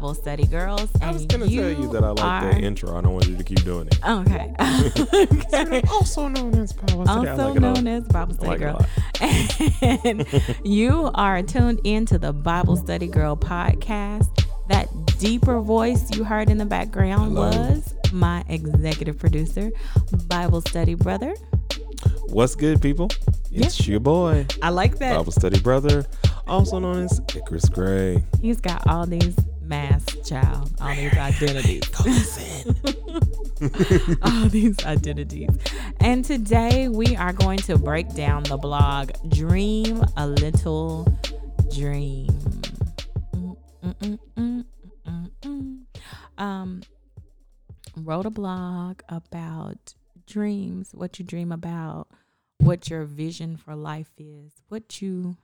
Bible Study Girls. I was gonna tell you that I like are- that intro. I don't want you to keep doing it. Okay. okay. also known as Bible Study. Also like known as Bible Study like Girl. and you are tuned into the Bible Study Girl podcast. That deeper voice you heard in the background Hello. was my executive producer, Bible Study Brother. What's good, people? It's your boy, I like that. Bible Study Brother, also known as Icarus Gray. He's got all these masks, child, all these identities. all these identities. And today we are going to break down the blog Dream a Little Dream. Um, wrote a blog about dreams, what you dream about, what your vision for life is, what you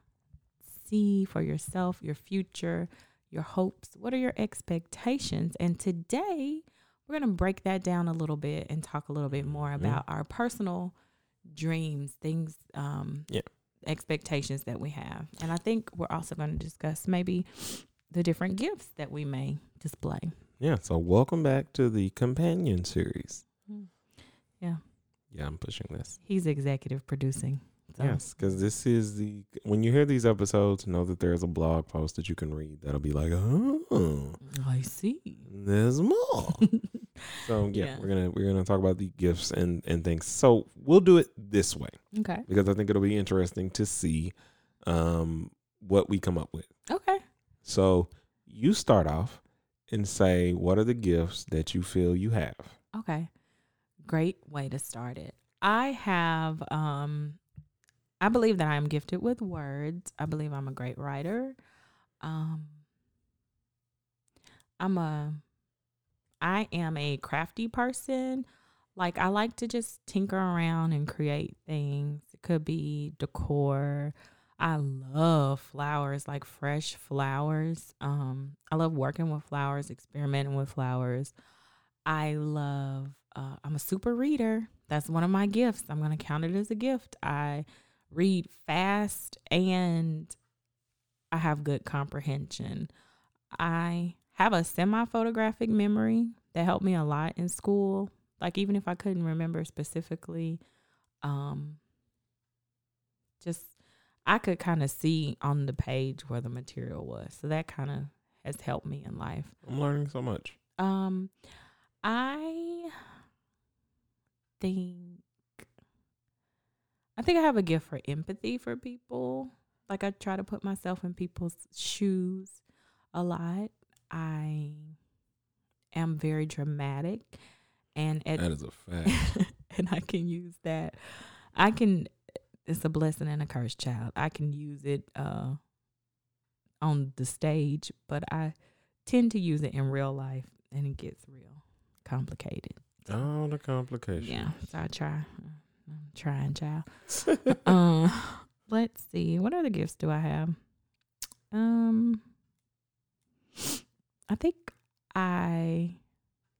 see for yourself, your future, your hopes. What are your expectations? And today we're going to break that down a little bit and talk a little bit more about our personal dreams, things, um, Yeah. expectations that we have. And I think we're also going to discuss maybe the different gifts that we may display. Yeah, so welcome back to the companion series. Mm. Yeah. Yeah, I'm pushing this. He's executive producing. So. Yes, because this is the when you hear these episodes, know that there's a blog post that you can read that'll be like, oh, I see. there's more. so yeah, Yeah. we're gonna we're gonna talk about the gifts and and things. So we'll do it this way Okay. because I think it'll be interesting to see um what we come up with. Okay. So you start off and say what are the gifts that you feel you have. Okay. Great way to start it. I have um I believe that I am gifted with words. I believe I'm a great writer. Um I'm a I am a crafty person. Like I like to just tinker around and create things. It could be decor. I love flowers, like fresh flowers. Um I love working with flowers, experimenting with flowers. I love, uh, I'm a super reader. That's one of my gifts. I'm to count it as a gift. I read fast and I have good comprehension. I have a semi photographic memory that helped me a lot in school. Like, even if I couldn't remember specifically, um, just I could kind of see on the page where the material was. So that kind of has helped me in life. I'm learning so much. Um, I think I think I have a gift for empathy for people. Like I try to put myself in people's shoes a lot. I am very dramatic and at, That is a fact. and I can use that. I can it's a blessing and a curse child. I can use it uh on the stage, but I tend to use it in real life and it gets real complicated. All the complications. Yeah, so I try. Trying, child. um, let's see. What other gifts do I have? Um, I think I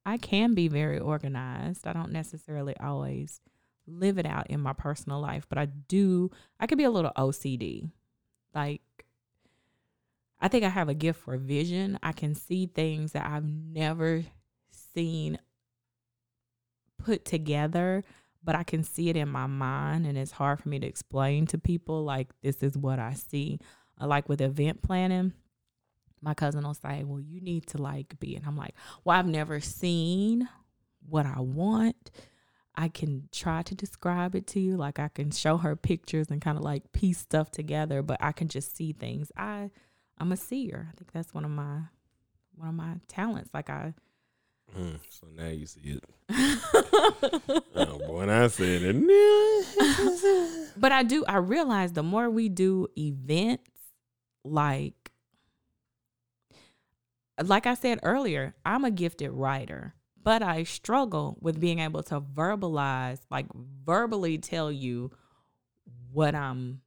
I can be very organized. I don't necessarily always live it out in my personal life, but I do. I could be a little OCD. Like, I think I have a gift for vision. I can see things that I've never seen put together, but I can see it in my mind, and it's hard for me to explain to people. Like, this is what I see. Uh, like with event planning, my cousin will say, Well, you need to like be, and I'm like, Well, I've never seen what I want. I can try to describe it to you. Like, I can show her pictures and kind of like piece stuff together, but I can just see things. I, I'm a seer. I think that's one of my, one of my talents. Like I, Mm, so now you see it. Oh boy, I said it. but I do I realize the more we do events like like I said earlier, I'm a gifted writer, but I struggle with being able to verbalize, like verbally tell you what I'm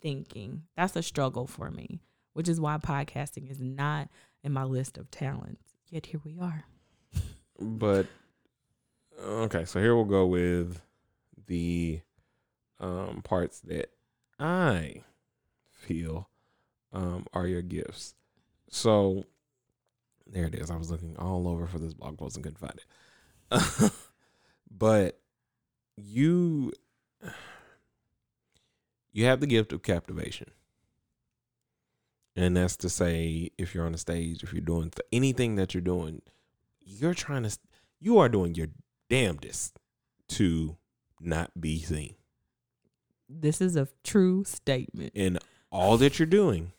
thinking. That's a struggle for me, which is why podcasting is not in my list of talents. Yet here we are. But okay, so here we'll go with the um, parts that I feel um, are your gifts. So there it is. I was looking all over for this blog post and couldn't find it. but you you have the gift of captivation. And that's to say, if you're on a stage, if you're doing th- anything that you're doing, you're trying to, you are doing your damnedest to not be seen. This is a true statement. And all that you're doing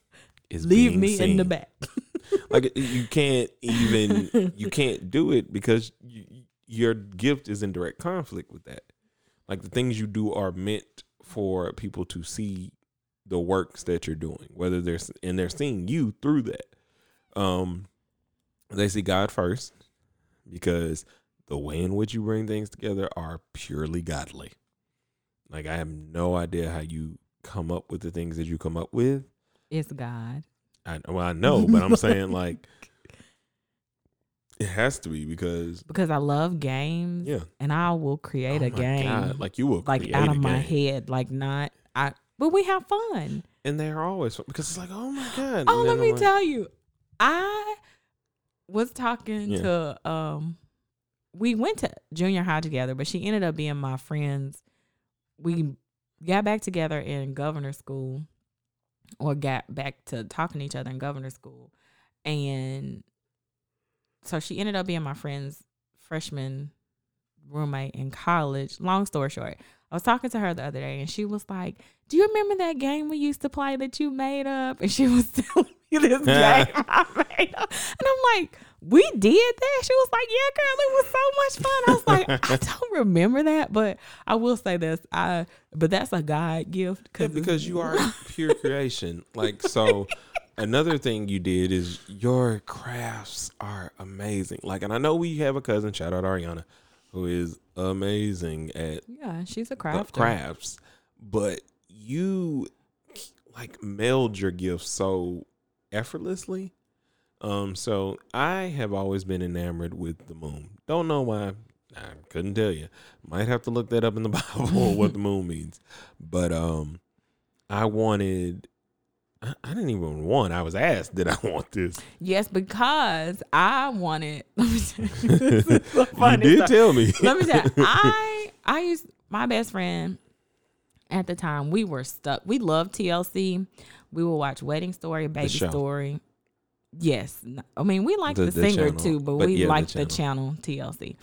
is Leave me in the back. like you can't even you can't do it because you, your gift is in direct conflict with that like the things you do are meant for people to see the works that you're doing whether they're and they're seeing you through that um they see god first because the way in which you bring things together are purely godly like i have no idea how you come up with the things that you come up with It's God. I well, I know, but I'm saying like it has to be because Because I love games yeah, and I will create Oh a game God, like you will like out of my head. Like not I but we have fun. and they're always fun because it's like oh my god. Oh, let me like, tell you. I was talking Yeah. to um we went to junior high together, but she ended up being my friends. We got back together in governor school or got back to talking to each other in governor school. And so she ended up being my friend's freshman roommate in college. Long story short, I was talking to her the other day and she was like, Do you remember that game we used to play that you made up? And she was telling this game I made up. And I'm like, We did that? She was like, Yeah, girl, it was so much fun. I was like, I don't remember that, but I will say this. I but that's a God gift Yeah, because you are pure creation. Like so another thing you did is your crafts are amazing. Like and I know we have a cousin, shout out Ariana, who is amazing at Yeah, she's a crafter. crafts, but you like meld your gifts so effortlessly. Um, so I have always been enamored with the moon. Don't know why. I couldn't tell you. Might have to look that up in the Bible what the moon means. But um, I wanted. I, I didn't even want. I was asked, did I want this? Yes, because I wanted. Let me tell you, this is the you did tell me. Let me tell you, I I used my best friend at the time. We were stuck. We loved TLC. We would watch Wedding Story, Baby. Story. Yes, I mean we liked The- the, singer channel. too, but, But we yeah, the liked the channel. TLC.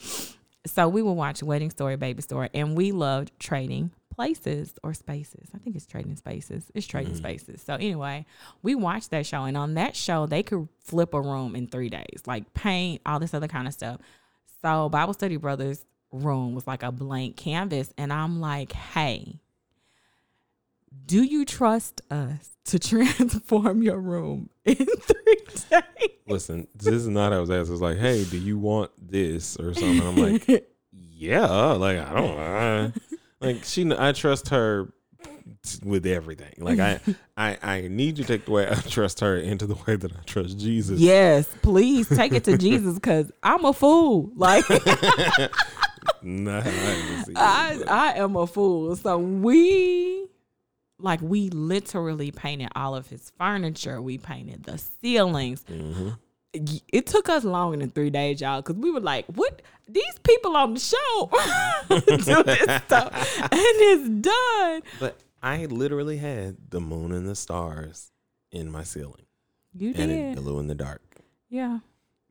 So we would watch Wedding Story, Baby Story, and we loved trading places or spaces. I think it's trading spaces. It's trading Mhm. spaces. So anyway, we watched that show, and on that show, they could flip a room in three days, like paint, all this other kind of stuff. So Bible Study Brothers room was like a blank canvas, and I'm like, hey, do you trust us to transform your room in three days? Listen, this is not how I was asked. It was like, hey, do you want this or something? I'm like, yeah, like I don't, I, like she, I trust her with everything. Like I, I, I need you to take the way I trust her into the way that I trust Jesus. yes, please take it to Jesus, because I'm a fool. Like. Nah, I I I am a fool. So we like we literally painted all of his furniture. We painted the ceilings. Mhm. It took us longer than three days, y'all, because we were like, "What? These people on the show do this stuff, and it's done." But I literally had the moon and the stars in my ceiling, You and did, it in the dark. yeah.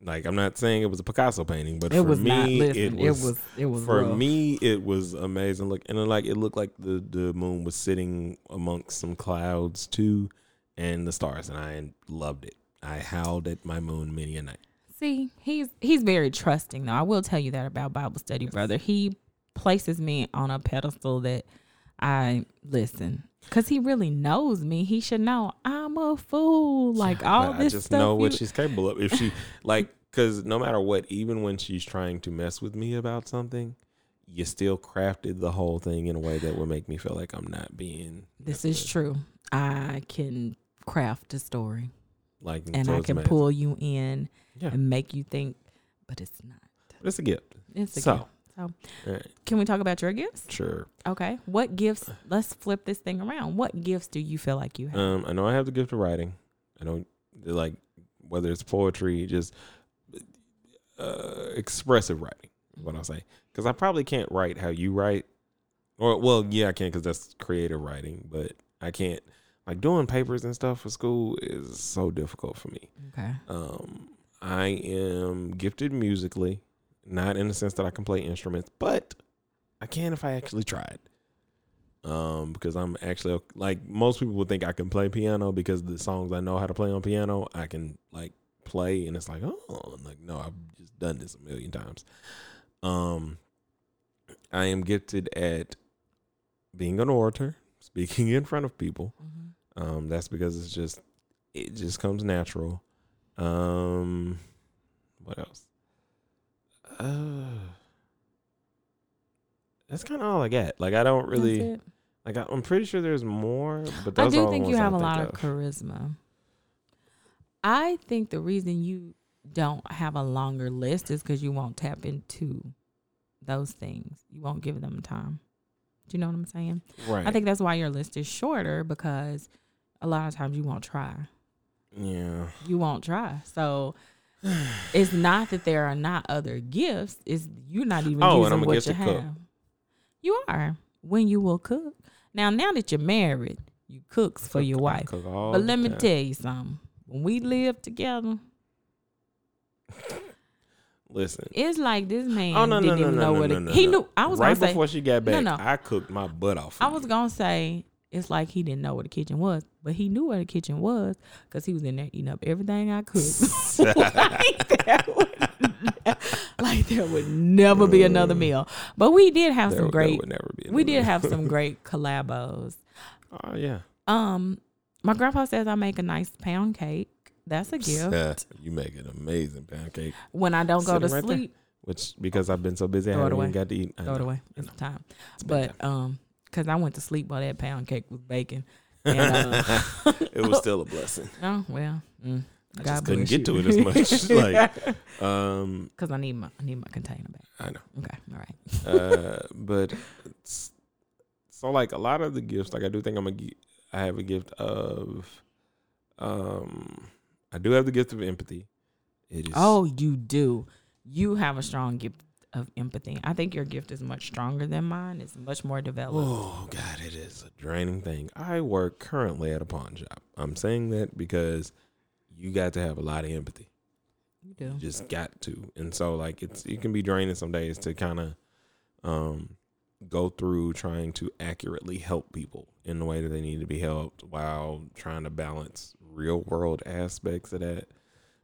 Like I'm not saying it was a Picasso painting, but It for was me, not. it was it was. It was for rough. me it was amazing look and then, like it looked like the the moon was sitting amongst some clouds too and the stars and i loved it i howled at my moon many a night See, he's he's very trusting though. I will tell you that about Bible study, brother. He places me on a pedestal that I listen because he really knows me. He should know I'm a fool. Like all But this i just stuff. know what you- she's capable of if she like because no matter what even when she's trying to mess with me about something you still crafted the whole thing in a way that would make me feel like i'm not being this is true. I can craft a story like and so I can amazing. pull you in yeah and make you think, but it's not. it's a gift It's a So, gift. So, right, can we talk about your gifts? sure. Okay. What gifts? Let's flip this thing around. What gifts do you feel like you have? Um, I know I have the gift of writing. I don't like whether it's poetry, just uh, expressive writing. Is what I'll say because I probably can't write how you write, or well, yeah, I can because that's creative writing, but I can't like doing papers and stuff for school is so difficult for me. okay. Um, I am gifted musically, not in the sense that I can play instruments, but I can if I actually tried. Um, because I'm actually like most people would think I can play piano because the songs I know how to play on piano, I can like play, and it's like, oh, I'm like no, I've just done this a million times. Um, I am gifted at being an orator, speaking in front of people. Mhm. Um, that's because it's just it just comes natural. Um, what else? Uh, that's kind of all I get. Like I don't really like. I, I'm pretty sure there's more, but I do think you have a lot of of. charisma. I think the reason you don't have a longer list is because you won't tap into those things. You won't give them time. Do you know what I'm saying? Right. I think that's why your list is shorter because a lot of times you won't try. Yeah. You won't try. So it's not that there are not other gifts. It's you're not even Oh, using I'm what you have. cook. You are when you will cook. Now, now that you're married, you cooks for Cook- your wife. But let me time. tell you something. When we lived together, Listen. it's like this oh, man Oh no didn't no even no know no what it, he knew. I was right gonna say, before she got back. no. no. I cooked my butt off. I you. was gonna say it's like he didn't know where the kitchen was, but he knew where the kitchen was because he was in there eating up everything I cooked. like, there would, like there would never be another meal. But we did have There- some great. would never be We did have some great collabos. Oh yeah. Um, my grandpa says I make a nice pound cake. That's a gift. you make an amazing pancake. When I don't go to right there. sleep, Which because I've been so busy, I Throw it haven't even got to eat. I throw it away. I It's time. It's. But um, because I went to sleep while that pound cake was baking. And, uh, it was still a blessing. oh well, mm, I God just couldn't get to it as much. like, um, because I need my I need my container back. I know. Okay, all right. Uh, but so like a lot of the gifts, like I do think I'm a, I have a gift of, um, I do have the gift of empathy. It is. Oh, you do. You have a strong gift of empathy. I think your gift is much stronger than mine. It's much more developed. Oh God, it is a draining thing. I work currently at a pawn shop. I'm saying that because you got to have a lot of empathy. You do. You just got to. And so like it's it can be draining some days to kind of um go through trying to accurately help people in the way that they need to be helped while trying to balance real world aspects of that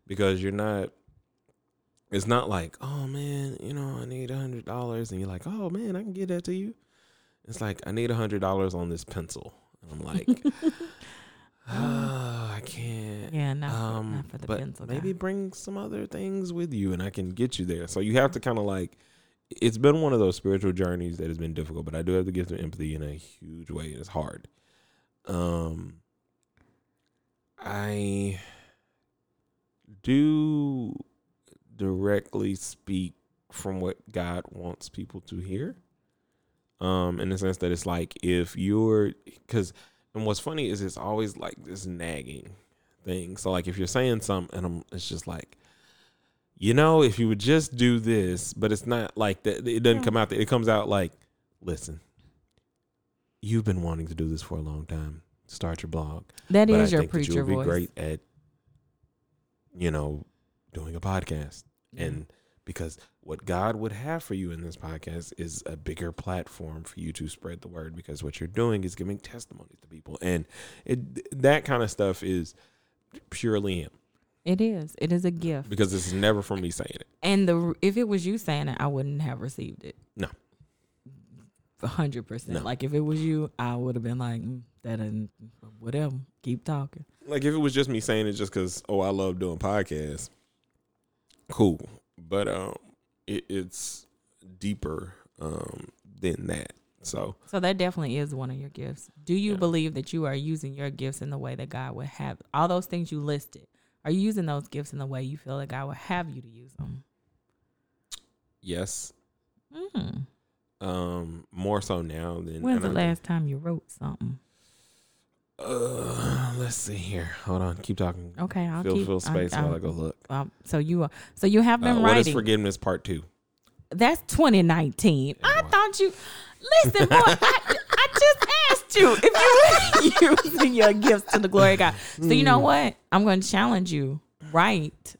because you're not it's not like, oh man, you know, I need a hundred dollars and you're like, oh man, I can get that to you. It's like I need a hundred dollars on this pencil. And I'm like, oh, I can't Yeah, not, um, not for the but pencil guy. maybe bring some other things with you, and I can get you there. So you have to kind of like. It's been one of those spiritual journeys that has been difficult, but I do have to give of empathy in a huge way. and It's hard. Um, I do directly speak from what God wants people to hear. Um, in the sense that it's like if you're because and what's funny is it's always like this nagging thing. So like if you're saying something and I'm it's just like you know, if you would just do this, but it's not like that it doesn't Yeah. come out that it comes out like, listen, you've been wanting to do this for a long time. Start your blog. That but is your that preacher you'll be voice. great at you know, doing a podcast. Yeah. And because what God would have for you in this podcast is a bigger platform for you to spread the word because what you're doing is giving testimonies to people. And it that kind of stuff is purely him it is. It is a gift. because it's never from me saying it. And the if it was you saying it, I wouldn't have received it. No. A hundred percent. No. Like if it was you, I would have been like, mm, that and whatever. Keep talking. Like if it was just me saying it just because oh I love doing podcasts, cool. But um, it, it's deeper um than that. So So that definitely is one of your gifts. Do you Yeah. believe that you are using your gifts in the way that God would have all those things you listed? Are you using those gifts in the way you feel that God would have you to use them? yes, Mm. Um, more so now than. When's the last time you wrote something? Uh, let's see here. Hold on. Keep talking. Okay, I'll Fill keep. fill space I, while I go look. Um, so you are. So you have been Uh, been what is writing. forgiveness part two? That's 2019. I wow. thought you. Listen, boy. I, I just asked you if you were using your gifts to the glory of God. So you Hmm. know what? I'm going to challenge you. Right.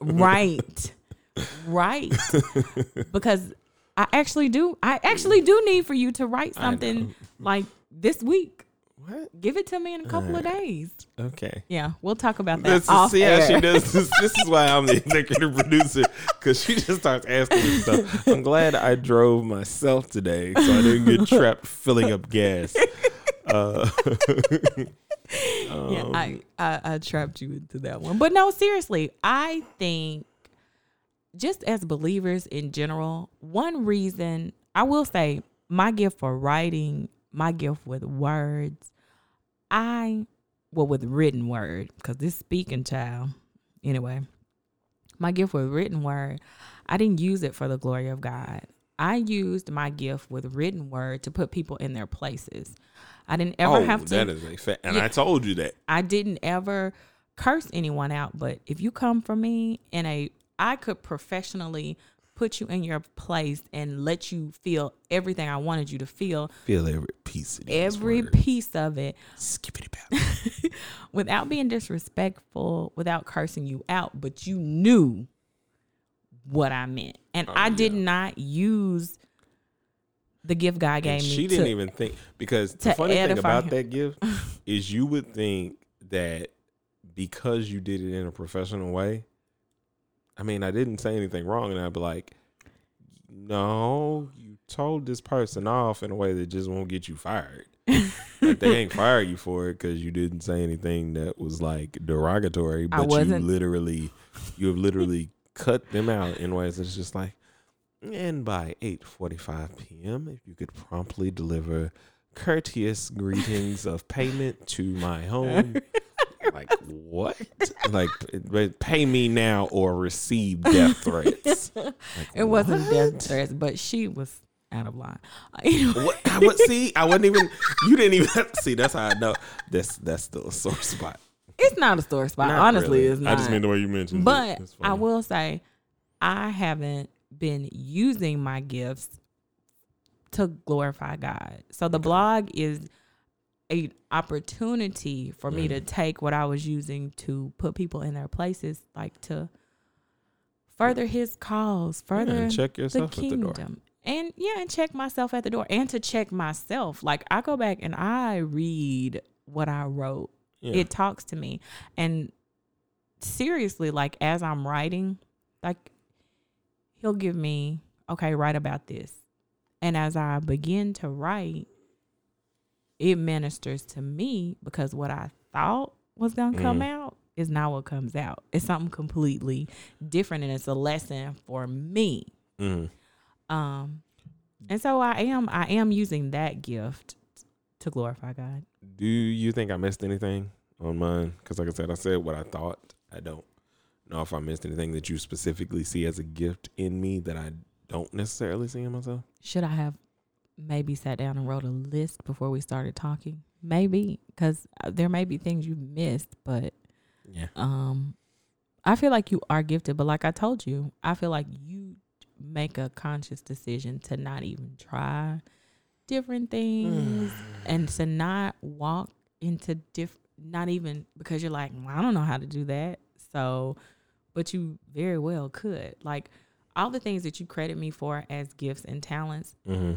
Right. Right. because I actually do. I actually do need for you to write something like this week. What? Give it to me in a couple of days. Okay. Yeah, we'll talk about that. Off see how she does this. This is why I'm the executive producer because she just starts asking me stuff. I'm glad I drove myself today so I didn't get trapped filling up gas. Uh, yeah, um, I, I I trapped you into that one. But no, seriously, I think just as believers in general, one reason I will say my gift for writing, my gift with words, I well with written word because this speaking child anyway. My gift with written word, I didn't use it for the glory of God. I used my gift with written word to put people in their places. I didn't ever oh, have to that is a fact, and Yeah. I told you that. I didn't ever curse anyone out, but if you come for me in a I could professionally put you in your place and let you feel everything I wanted you to feel, Feel every piece of these every piece of it Skippity bap. without being disrespectful, without cursing you out, but you knew what I meant. And Oh, I did not use the gift God gave And me. she didn't even think because the to funny thing about him. that gift is you would think that because you did it in a professional way. I mean, I didn't say anything wrong, and I'd be like, "No, you told this person off in a way that just won't get you fired. like they ain't fire you for it because you didn't say anything that was like derogatory, but you literally, you have literally cut them out in ways that's just like." And by 8:45 p.m., if you could promptly deliver courteous greetings of payment to my home. like what? Like pay me now or receive death threats. Like, it wasn't what? death threats, but she was out of line. Anyway. What? I would see. I wouldn't even. You didn't even see. That's how I know. That's that's still a sore spot. It's not a sore spot. Not Honestly, really. it's not. I just mean the way you mentioned. it. but It's I will say, I haven't been using my gifts to glorify God. So the blog is a opportunity for me to take what I was using to put people in their places, like to further His cause, Yeah, further and check the yourself at the door. And yeah, and check myself at the door and to check myself. Like I go back and I read what I wrote. Yeah. It talks to me. And seriously, like as I'm writing, like he'll give me, okay, write about this. And as I begin to write, it ministers to me because what I thought was gonna come Mhm. out is not what comes out. It's something completely different and it's a lesson for me. Mhm. Um, and so I am I am using that gift to glorify God. Do you think I missed anything on mine? Because like I said, I said what I thought. I don't know if I missed anything that you specifically see as a gift in me that I don't necessarily see in myself. Should I have maybe sat down and wrote a list before we started talking? Maybe because there may be things you missed, but Yeah. um, I feel like you are gifted. But like I told you, I feel like you make a conscious decision to not even try different things and to not walk into diff not even because you're like well, i don't know how to do that so but you very well could like all the things that you credit me for as gifts and talents hmm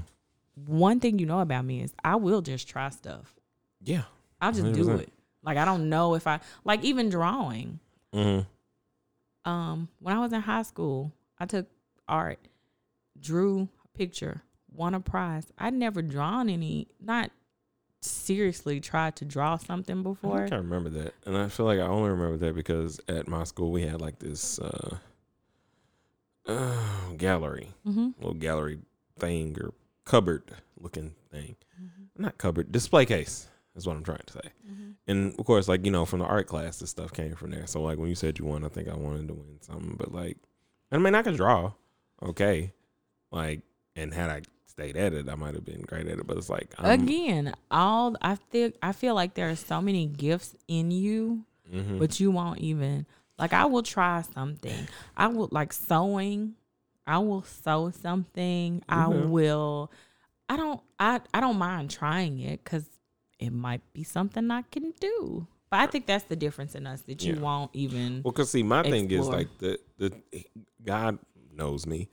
one thing you know about me is i will just try stuff Yeah. i'll just do 100%. it like i don't know if i like even drawing hmm um when i was in high school i took art drew a picture won a prize i'd never drawn any not seriously tried to draw something before. I I remember that, and I feel like I only remember that because at my school we had like this uh, uh, gallery, mm-hmm. little gallery thing or cupboard looking thing, not cupboard, display case is what I'm trying to say. And of course, like you know, from the art class, this stuff came from there. So like when you said you won, I think I wanted to win something, but like, I mean, I can draw, okay, Like, and had I stayed at it, I might have been great at it. But it's like I'm, Again, all I feel I feel like there are so many gifts in you, mhm. but you won't even like. I will try something. I will like sewing. I will sew something. I Mhm. will. I don't. I I don't mind trying it because it might be something I can do. But I think that's the difference in us that you Yeah. won't even. Well, cause see, my thing is like the the God knows me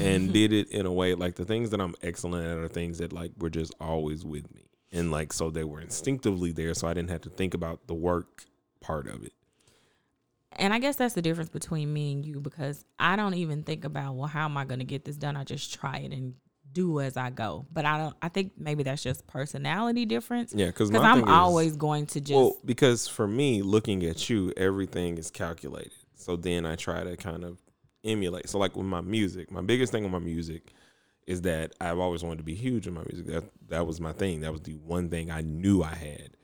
and did it in a way like the things that I'm excellent at are things that like were just always with me, and like so they were instinctively there, so I didn't have to think about the work part of it. And I guess that's the difference between me and you because I don't even think about well, how am I going to get this done? I just try it and do as I go. But I don't. I think maybe that's just personality difference. Yeah, because I'm always going to just. well because for me looking at you, everything is calculated. So then I try to kind of emulate. So like with my music, my biggest thing with my music is that I've always wanted to be huge in my music. That that was my thing. That was the one thing I knew I had.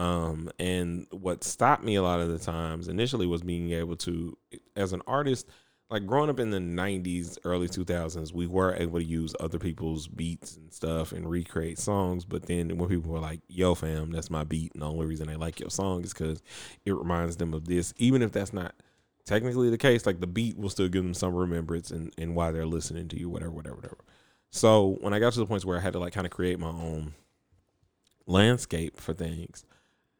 Um, and what stopped me a lot of the times initially was being able to, as an artist, like growing up in the 90s, early 2000s, we were able to use other people's beats and stuff and recreate songs. But then when people were like, yo, fam, that's my beat. And the only reason they like your song is because it reminds them of this, even if that's not technically the case, like the beat will still give them some remembrance and, and why they're listening to you, whatever, whatever, whatever. So when I got to the points where I had to like kind of create my own landscape for things,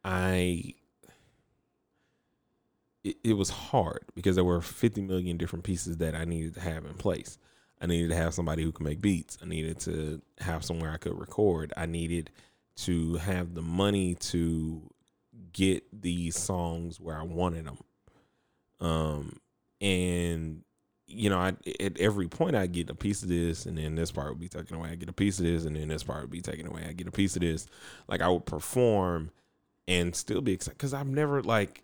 I it, it was hard because there were 50 million different pieces that I needed to have in place. I needed to have somebody who could make beats. I needed to have somewhere I could record. I needed to have the money to get these songs where I wanted them. Um, and you know, I at every point I get a piece of this, and then this part would be taken away. I get a piece of this, and then this part would be taken away. I get a piece of this. Like I would perform and still be excited because I've never like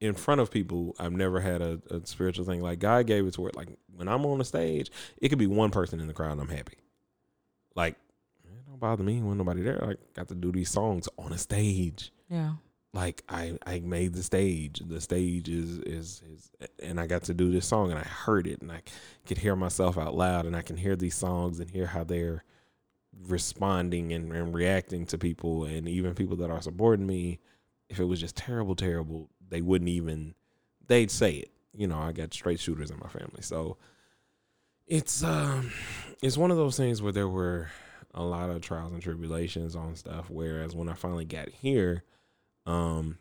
in front of people. I've never had a, a spiritual thing. Like God gave it to where like when I'm on the stage, it could be one person in the crowd, and I'm happy. Like don't bother me when nobody there. I got to do these songs on a stage yeah. like I I made the stage. The stage is is is and I got to do this song and I heard it and I could hear myself out loud and I can hear these songs and hear how they're responding and, and reacting to people and even people that are supporting me. If it was just terrible, terrible, they wouldn't even they'd say it. You know, I got straight shooters in my family. So it's um it's one of those things where there were a lot of trials and tribulations on stuff. Whereas when I finally got here, um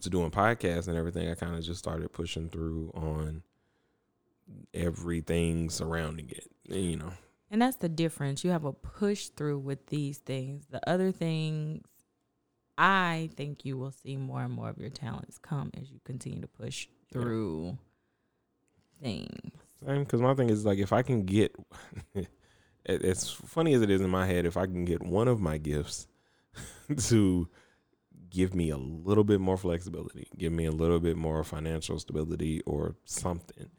to doing podcasts and everything, I kind of just started pushing through on everything surrounding it. You know. And that's the difference. You have a push through with these things. The other things, I think you will see more and more of your talents come as you continue to push Yeah. through things. Same, because my thing is like if I can get, it- as funny as it is in my head, if I can get one of my gifts to give me a little bit more flexibility, give me a little bit more financial stability or something,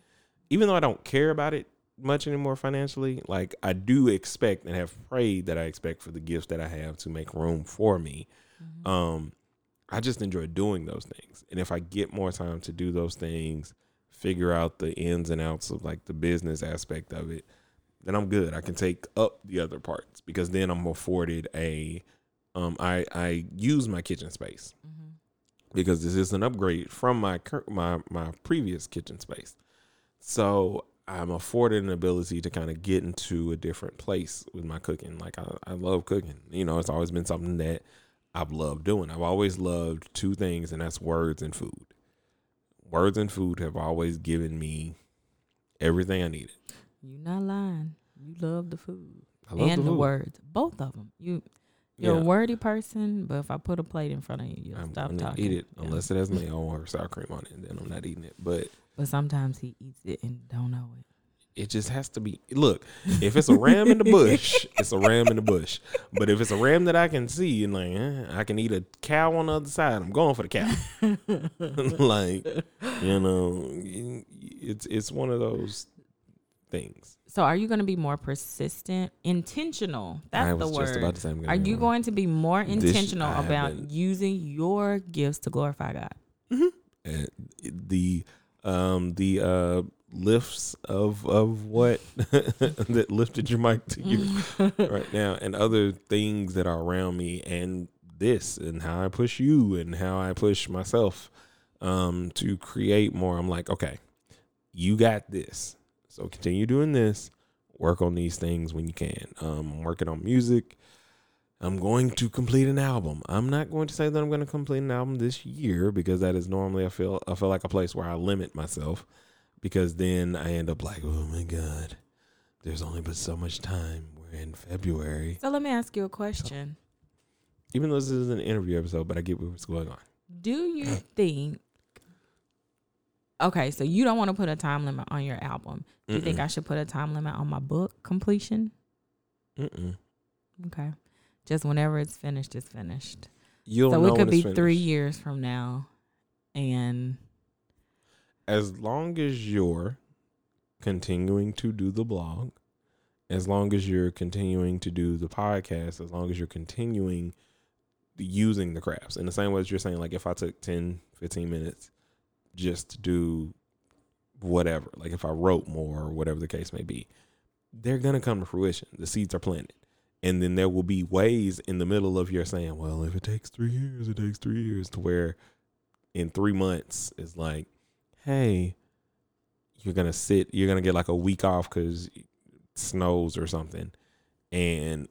even though I don't care about it much anymore financially, like I do expect and have prayed that I expect for the gifts that I have to make room for me. Mm-hmm. Um, I just enjoy doing those things, and if I get more time to do those things, figure out the ins and outs of like the business aspect of it, then I'm good. I can take up the other parts because then I'm afforded a. Um, I I use my kitchen space Mhm. because this is an upgrade from my my my previous kitchen space. So I'm afforded an ability to kind of get into a different place with my cooking. Like I, I love cooking. You know, it's always been something that I've loved doing. I've always loved two things, and that's words and food. Words and food have always given me everything I needed. You're not lying. You love the food love and the, the, food. words, both of them. You you're Yeah. a wordy person, but if I put a plate in front of you, you'll I'm stop talking. eat it Yeah. unless it has mayo or sour cream on it, and then I'm not eating it. But But sometimes he eats it and don't know it. it just has to be. Look, if it's a ram in the bush, it's a ram in the bush. But if it's a ram that I can see and like, eh, I can eat a cow on the other side, I'm going for the cow. like, you know, it's it's one of those things. So are you going to be more persistent, intentional? That's the word. just about to say. Are you one. going to be more This- intentional have about using your gifts to glorify God? Uh, the um the uh lifts of of what that lifted your mic to you right now and other things that are around me and this and how I push you and how I push myself um to create more. I'm like okay you got this. So continue doing this. Work on these things when you can. Um working on music I'm going to complete an album. I'm not going to say that I'm going to complete an album this year because that is normally I feel I feel like a place where I limit myself because then I end up like, oh my god, there's only but so much time. We're in February. So let me ask you a question. Even though this is an interview episode, but I get what's going on. Do you think Okay, so you don't want to put a time limit on your album. Do you think Mm-mm. I should put a time limit on my book completion? Mm-mm. Okay. Just whenever it's finished, it's finished. You'll so it could be three years from now. And As long as you're continuing to do the blog, as long as you're continuing to do the podcast, as long as you're continuing using the crafts in the same way as you're saying, like if I took 10, 15 minutes just to do whatever, like if I wrote more or whatever the case may be, they're going to come to fruition. The seeds are planted. And then there will be ways in the middle of your saying, well, if it takes three years, it takes three years to where in three months it's like, hey, you're gonna sit, you're gonna get like a week off because snows or something, and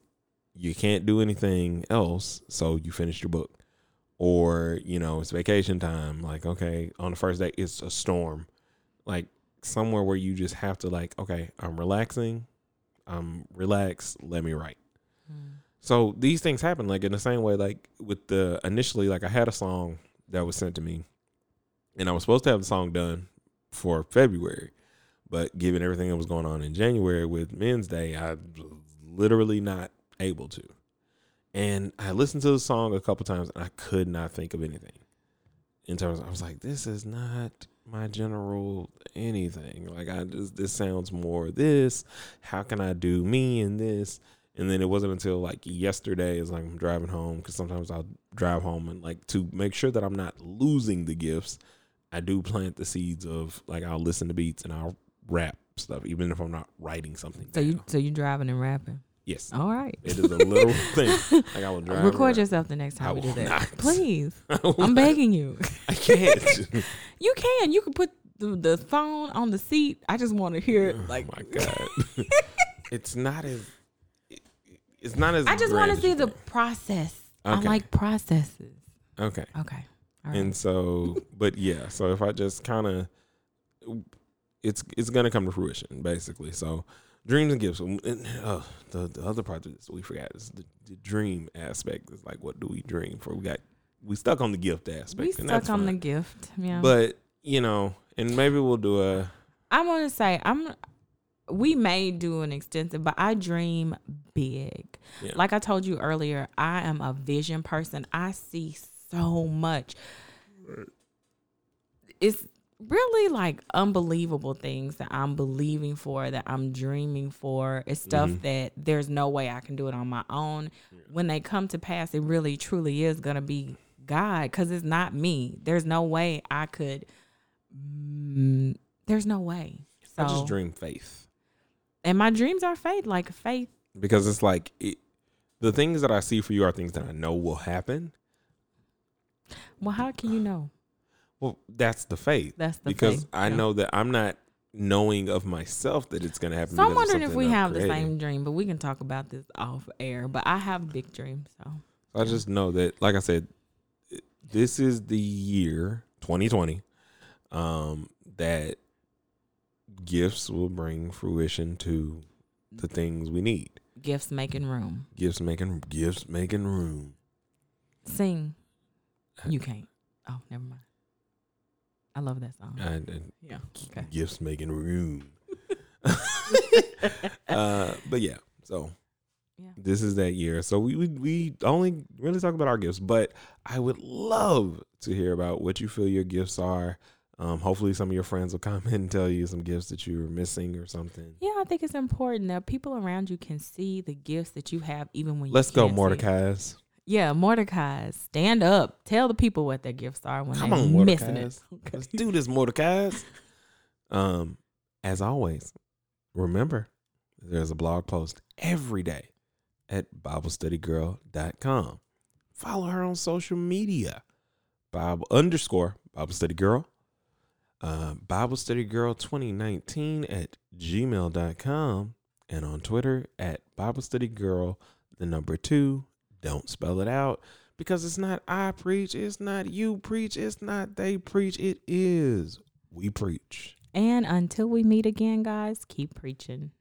you can't do anything else, so you finished your book, or you know it's vacation time. Like okay, on the first day it's a storm, like somewhere where you just have to like, okay, I'm relaxing, I'm relaxed, let me write. So these things happen like in the same way, like with the initially, like I had a song that was sent to me, and I was supposed to have the song done for February, but given everything that was going on in January with Men's Day, I was literally not able to. And I listened to the song a couple times, and I could not think of anything. In terms, I was like, "This is not my general anything. Like, I just this sounds more this. How can I do me in this?" And then it wasn't until like yesterday, is like I'm driving home because sometimes I'll drive home and like to make sure that I'm not losing the gifts. I do plant the seeds of like I'll listen to beats and I'll rap stuff, even if I'm not writing something. so you down. so you driving and rapping. yes, All right. it is a little thing. Like I will drive. Record around. yourself the next time I we do that. not. Please. I'm begging you. I can't. You can. You can put the, the phone on the seat. I just want to hear it. Oh like, oh my god, it's not as. It- It's not as. I just want to see the process. I like processes. Okay. Okay. All right. And so, but yeah, so if I just kind of, it's it's gonna come to fruition basically. So, dreams and gifts. and, Uh, the the other this we forgot is the, the dream aspect. Is like, what do we dream for? We got we stuck on the gift aspect. we stuck on the gift. Yeah. But you know, and maybe we'll do a. I'm gonna say I'm. We may do an extensive, but I dream big. Yeah. Like I told you earlier, I am a vision person. I see so much. It's really like unbelievable things that I'm believing for, that I'm dreaming for. It's stuff Mhm. that there's no way I can do it on my own. When they come to pass, it really truly is gonna be God, because it's not me. There's no way I could. Mm, there's no way. So, I just dream faith. And my dreams are faith, like faith. because it's like it, the things that I see for you are things that I know will happen. Well, how can you know? Well, that's the faith That's the because faith. I Yeah. know that I'm not knowing of myself that it's going to happen. So I'm wondering if we have the same dream, but we can talk about this off air. But I have big dreams, so I just know that, like I said, this is the year 2020 um, that gifts will bring fruition to the things we need. gifts making room. Gifts making gifts making room. Sing. You can't. Oh, never mind. I love that song. Yeah. Okay. gifts making room. uh, but yeah, so Yeah. this is that year. So we, we we only really talk about our gifts, but I would love to hear about what you feel your gifts are. Um, hopefully, some of your friends will comment and tell you some gifts that you were missing or something. Yeah, I think it's important that people around you can see the gifts that you have, even when you Let's go, see it. Mordecai's. Yeah, Mordecai, stand up. Tell the people what their gifts are when Come they're on, missing it. Mordecai's. Let's do this, Mordecai's. Um, as always, remember there's a blog post every day at BibleStudyGirl.com. Follow her on social media. Bible underscore Bible Study Girl. Uh, Bible Study Girl 2019 at gmail.com and on Twitter at Bible Study Girl, the number two. Don't spell it out because it's not I preach, it's not you preach, it's not they preach, it is we preach. And until we meet again, guys, keep preaching.